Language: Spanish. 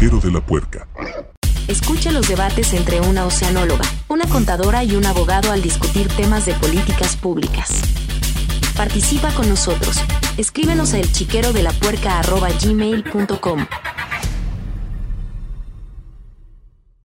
de la puerca. Escucha los debates entre una oceanóloga, una contadora y un abogado al discutir temas de políticas públicas. Participa con nosotros. Escríbenos a elchiquerodelapuerca.gmail.com